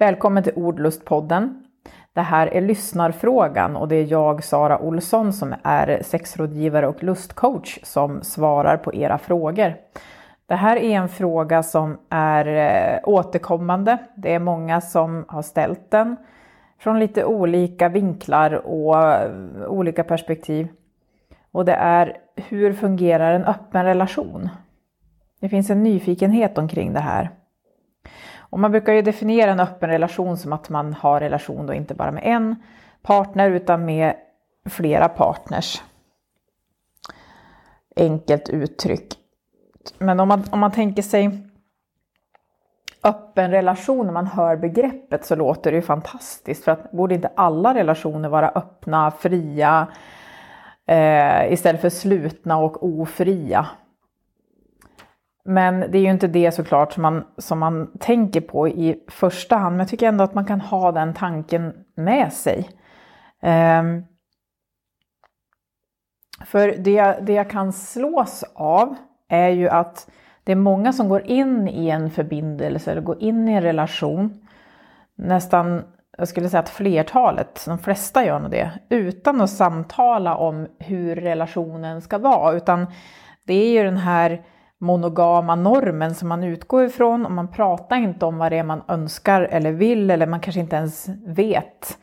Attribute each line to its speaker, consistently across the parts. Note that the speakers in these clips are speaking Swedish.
Speaker 1: Välkommen till Ordlustpodden. Det här är lyssnarfrågan och det är jag, Sara Olsson, som är sexrådgivare och lustcoach som svarar på era frågor. Det här är en fråga som är eh, återkommande. Det är många som har ställt den från lite olika vinklar och eh, olika perspektiv. Och det är hur fungerar en öppen relation? Det finns en nyfikenhet omkring det här. Och man brukar ju definiera en öppen relation som att man har relation då inte bara med en partner utan med flera partners. Enkelt uttryck. Men om man, om man tänker sig öppen relation, när man hör begreppet så låter det ju fantastiskt. För att borde inte alla relationer vara öppna, fria, eh, istället för slutna och ofria? Men det är ju inte det såklart som man, som man tänker på i första hand. Men jag tycker ändå att man kan ha den tanken med sig. Um, för det, det jag kan slås av är ju att det är många som går in i en förbindelse eller går in i en relation. Nästan, jag skulle säga att flertalet, de flesta gör nog det, utan att samtala om hur relationen ska vara. Utan det är ju den här monogama normen som man utgår ifrån och man pratar inte om vad det är man önskar eller vill eller man kanske inte ens vet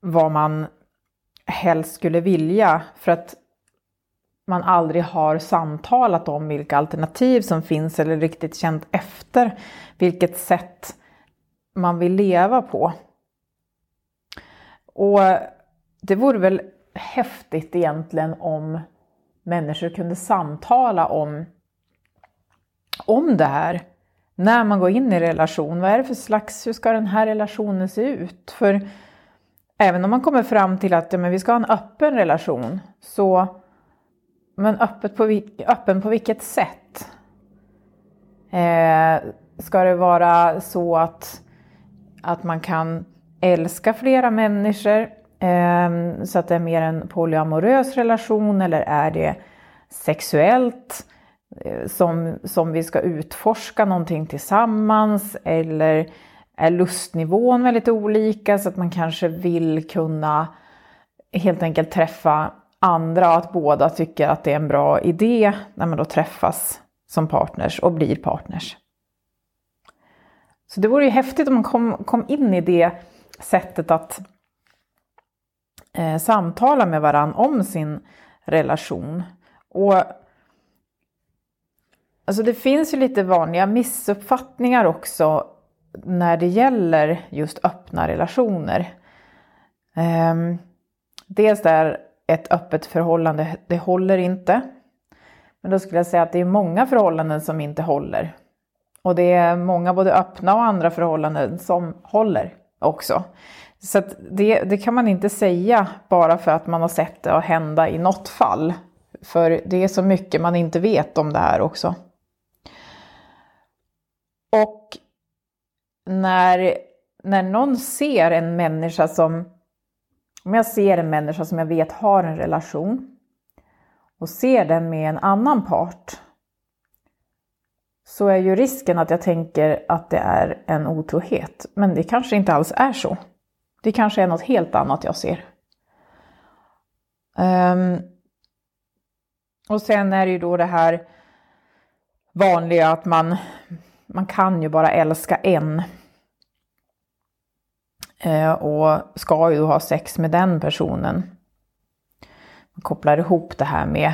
Speaker 1: vad man helst skulle vilja för att man aldrig har samtalat om vilka alternativ som finns eller riktigt känt efter vilket sätt man vill leva på. Och det vore väl häftigt egentligen om människor kunde samtala om om det här när man går in i relation. Vad är det för slags, hur ska den här relationen se ut? För även om man kommer fram till att ja, men vi ska ha en öppen relation, så men öppet på, öppen på vilket sätt? Eh, ska det vara så att, att man kan älska flera människor eh, så att det är mer en polyamorös relation eller är det sexuellt? Eh, som, som vi ska utforska någonting tillsammans eller är lustnivån väldigt olika så att man kanske vill kunna helt enkelt träffa andra och att båda tycker att det är en bra idé när man då träffas som partners och blir partners. Så det vore ju häftigt om man kom, kom in i det sättet att eh, samtala med varann om sin relation. Och Alltså det finns ju lite vanliga missuppfattningar också när det gäller just öppna relationer. Um, dels där ett öppet förhållande, det håller inte. Men då skulle jag säga att det är många förhållanden som inte håller. Och det är många både öppna och andra förhållanden som håller också. Så det, det, kan man inte säga bara för att man har sett det hända i något fall. För det är så mycket man inte vet om det här också. Och när, när någon ser en människa som, om jag ser en människa som jag vet har en relation och ser den med en annan part så är ju risken att jag tänker att det är en otrohet. Men det kanske inte alls är så. Det kanske är något helt annat jag ser. Um, och sen är det ju då det här vanliga att man man kan ju bara älska en. Eh, och ska ju ha sex med den personen. Man kopplar ihop det här med,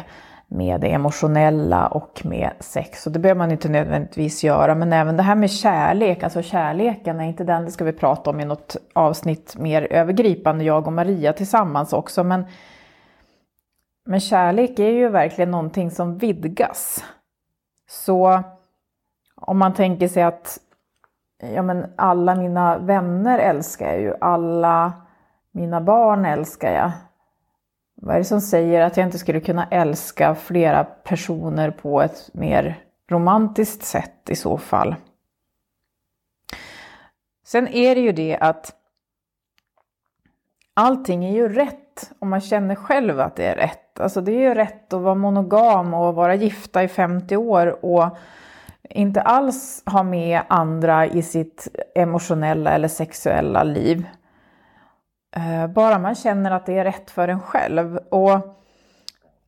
Speaker 1: med det emotionella och med sex. Och det behöver man inte nödvändigtvis göra. Men även det här med kärlek, alltså kärleken är inte den, det ska vi prata om i något avsnitt mer övergripande, jag och Maria tillsammans också. Men, men kärlek är ju verkligen någonting som vidgas. Så om man tänker sig att ja, men alla mina vänner älskar jag ju, alla mina barn älskar jag. Vad är det som säger att jag inte skulle kunna älska flera personer på ett mer romantiskt sätt i så fall? Sen är det ju det att allting är ju rätt om man känner själv att det är rätt. Alltså det är ju rätt att vara monogam och vara gifta i 50 år och inte alls ha med andra i sitt emotionella eller sexuella liv. Eh, bara man känner att det är rätt för en själv. Och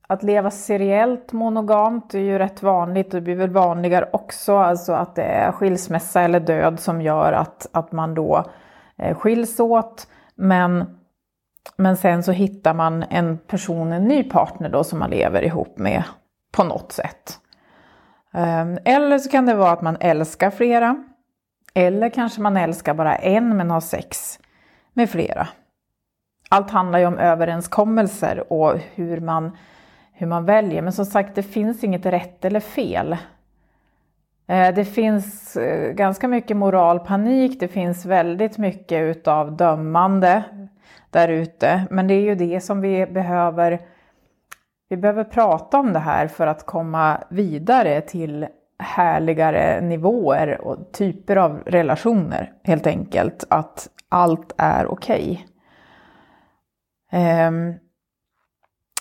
Speaker 1: att leva seriellt monogamt är ju rätt vanligt och det blir väl vanligare också, alltså att det är skilsmässa eller död som gör att, att man då eh, skiljs åt. Men, men sen så hittar man en person, en ny partner då som man lever ihop med på något sätt. Ehm, eller så kan det vara att man älskar flera. Eller kanske man älskar bara en men har sex med flera. Allt handlar ju om överenskommelser och hur man, hur man väljer. Men som sagt, det finns inget rätt eller fel. Ehm, det finns eh, ganska mycket moralpanik, det finns väldigt mycket utav dömande där ute. Men det är ju det som vi behöver vi behöver prata om det här för att komma vidare till härligare nivåer och typer av relationer helt enkelt. Att allt är okej. Okay. Um,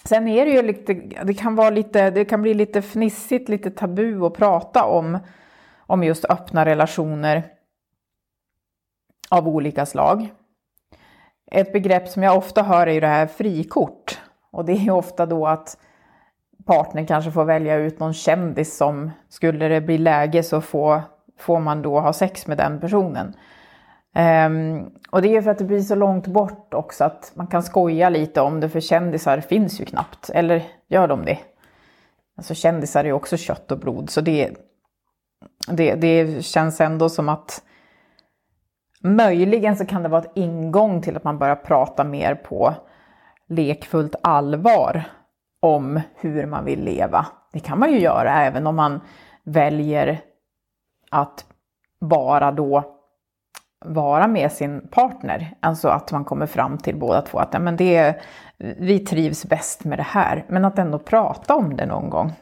Speaker 1: sen är det ju lite, det kan vara lite, det kan bli lite fnissigt, lite tabu att prata om, om just öppna relationer av olika slag. Ett begrepp som jag ofta hör är ju det här frikort. Och det är ofta då att partnern kanske får välja ut någon kändis som, skulle det bli läge så får, får man då ha sex med den personen. Um, och det är för att det blir så långt bort också att man kan skoja lite om det, för kändisar finns ju knappt. Eller gör de det? Alltså kändisar är ju också kött och blod, så det, det, det känns ändå som att möjligen så kan det vara ett ingång till att man börjar prata mer på lekfullt allvar om hur man vill leva. Det kan man ju göra även om man väljer att bara då vara med sin partner. Alltså att man kommer fram till båda två att ja, men det, vi trivs bäst med det här. Men att ändå prata om det någon gång.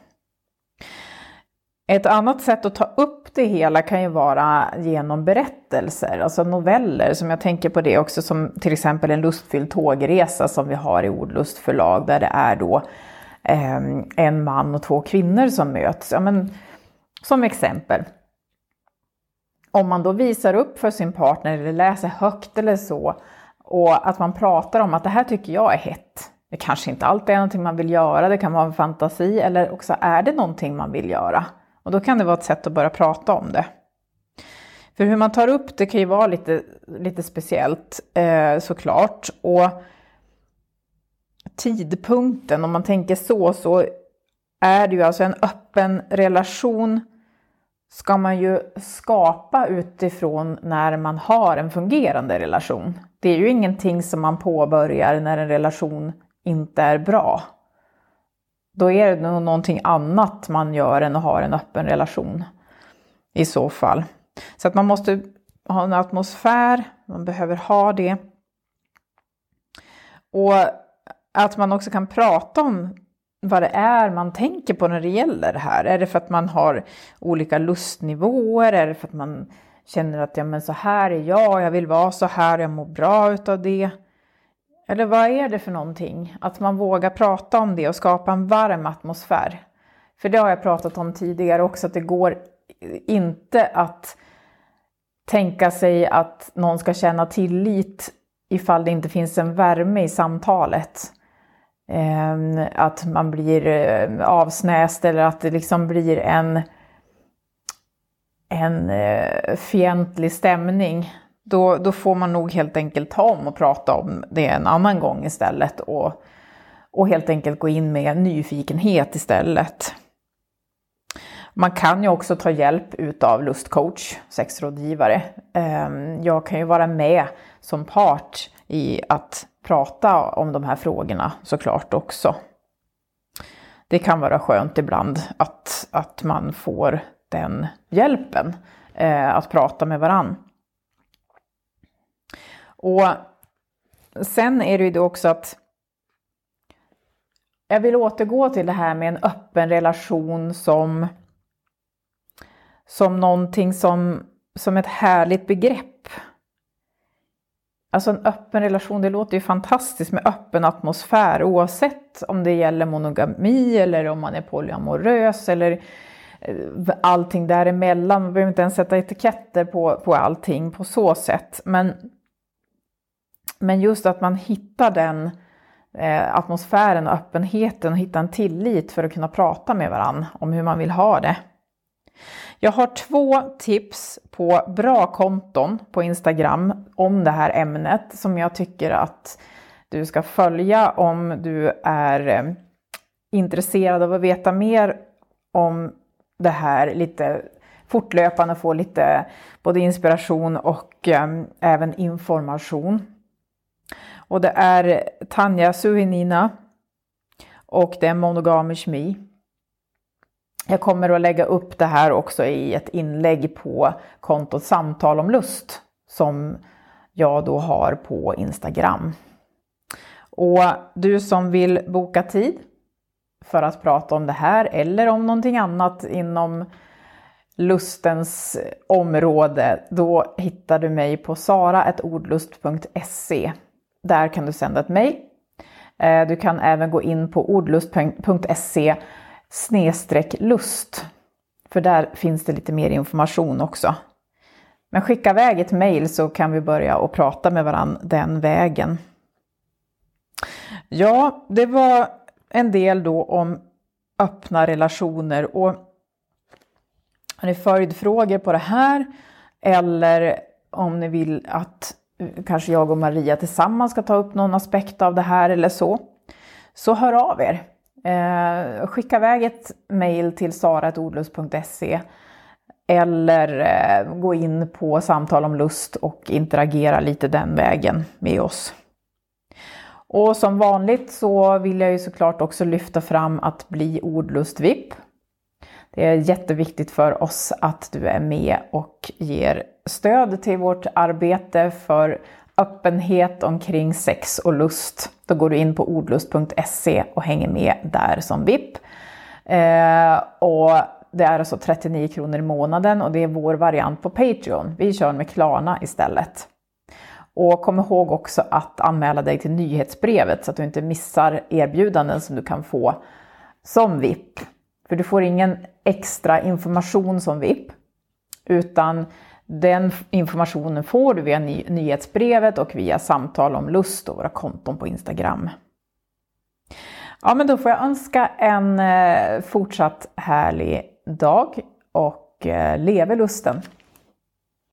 Speaker 1: Ett annat sätt att ta upp det hela kan ju vara genom berättelser, alltså noveller som jag tänker på det också som till exempel en lustfylld tågresa som vi har i Ordlust förlag där det är då eh, en man och två kvinnor som möts. Ja, men, som exempel. Om man då visar upp för sin partner eller läser högt eller så och att man pratar om att det här tycker jag är hett. Det kanske inte alltid är någonting man vill göra, det kan vara en fantasi eller också är det någonting man vill göra. Och då kan det vara ett sätt att börja prata om det. För hur man tar upp det kan ju vara lite, lite speciellt eh, såklart. Och tidpunkten, om man tänker så, så är det ju alltså en öppen relation ska man ju skapa utifrån när man har en fungerande relation. Det är ju ingenting som man påbörjar när en relation inte är bra. Då är det nog någonting annat man gör än att ha en öppen relation i så fall. Så att man måste ha en atmosfär, man behöver ha det. Och att man också kan prata om vad det är man tänker på när det gäller det här. Är det för att man har olika lustnivåer? Är det för att man känner att ja, men så här är jag, jag vill vara så här, jag mår bra utav det. Eller vad är det för någonting? Att man vågar prata om det och skapa en varm atmosfär. För det har jag pratat om tidigare också, att det går inte att tänka sig att någon ska känna tillit ifall det inte finns en värme i samtalet. Ehm, att man blir eh, avsnäst eller att det liksom blir en, en eh, fientlig stämning. Då, då får man nog helt enkelt ta om och prata om det en annan gång istället och, och helt enkelt gå in med nyfikenhet istället. Man kan ju också ta hjälp utav lustcoach, sexrådgivare. Ehm, jag kan ju vara med som part i att prata om de här frågorna såklart också. Det kan vara skönt ibland att, att man får den hjälpen, eh, att prata med varann. Och sen är det ju också att jag vill återgå till det här med en öppen relation som, som någonting som, som ett härligt begrepp. Alltså en öppen relation, det låter ju fantastiskt med öppen atmosfär oavsett om det gäller monogami eller om man är polyamorös eller eh, allting däremellan. Man behöver inte ens sätta etiketter på, på allting på så sätt. Men, men just att man hittar den eh, atmosfären och öppenheten och hittar en tillit för att kunna prata med varandra om hur man vill ha det. Jag har två tips på bra konton på Instagram om det här ämnet som jag tycker att du ska följa om du är eh, intresserad av att veta mer om det här lite fortlöpande, få lite både inspiration och eh, även information. Och det är Tanja Suhinina och det är Monogamish Me. Jag kommer att lägga upp det här också i ett inlägg på kontot Samtal om lust som jag då har på Instagram. Och du som vill boka tid för att prata om det här eller om någonting annat inom lustens område, då hittar du mig på sara.ordlust.se. Där kan du sända ett mejl. Eh, du kan även gå in på ordlust.se snedstreck lust. För där finns det lite mer information också. Men skicka iväg ett mejl så kan vi börja och prata med varandra den vägen. Ja, det var en del då om öppna relationer och har ni följdfrågor på det här eller om ni vill att kanske jag och Maria tillsammans ska ta upp någon aspekt av det här eller så, så hör av er. Eh, skicka iväg ett mejl till saraetordlust.se eller eh, gå in på samtal om lust och interagera lite den vägen med oss. Och som vanligt så vill jag ju såklart också lyfta fram att bli ordlust VIP. Det är jätteviktigt för oss att du är med och ger stöd till vårt arbete för öppenhet omkring sex och lust. Då går du in på ordlust.se och hänger med där som VIP. Eh, och det är alltså 39 kronor i månaden och det är vår variant på Patreon. Vi kör med Klarna istället. Och kom ihåg också att anmäla dig till nyhetsbrevet så att du inte missar erbjudanden som du kan få som VIP. För du får ingen extra information som VIP, utan den informationen får du via ny nyhetsbrevet och via samtal om lust och våra konton på Instagram. Ja, men då får jag önska en eh, fortsatt härlig dag och eh, leve lusten!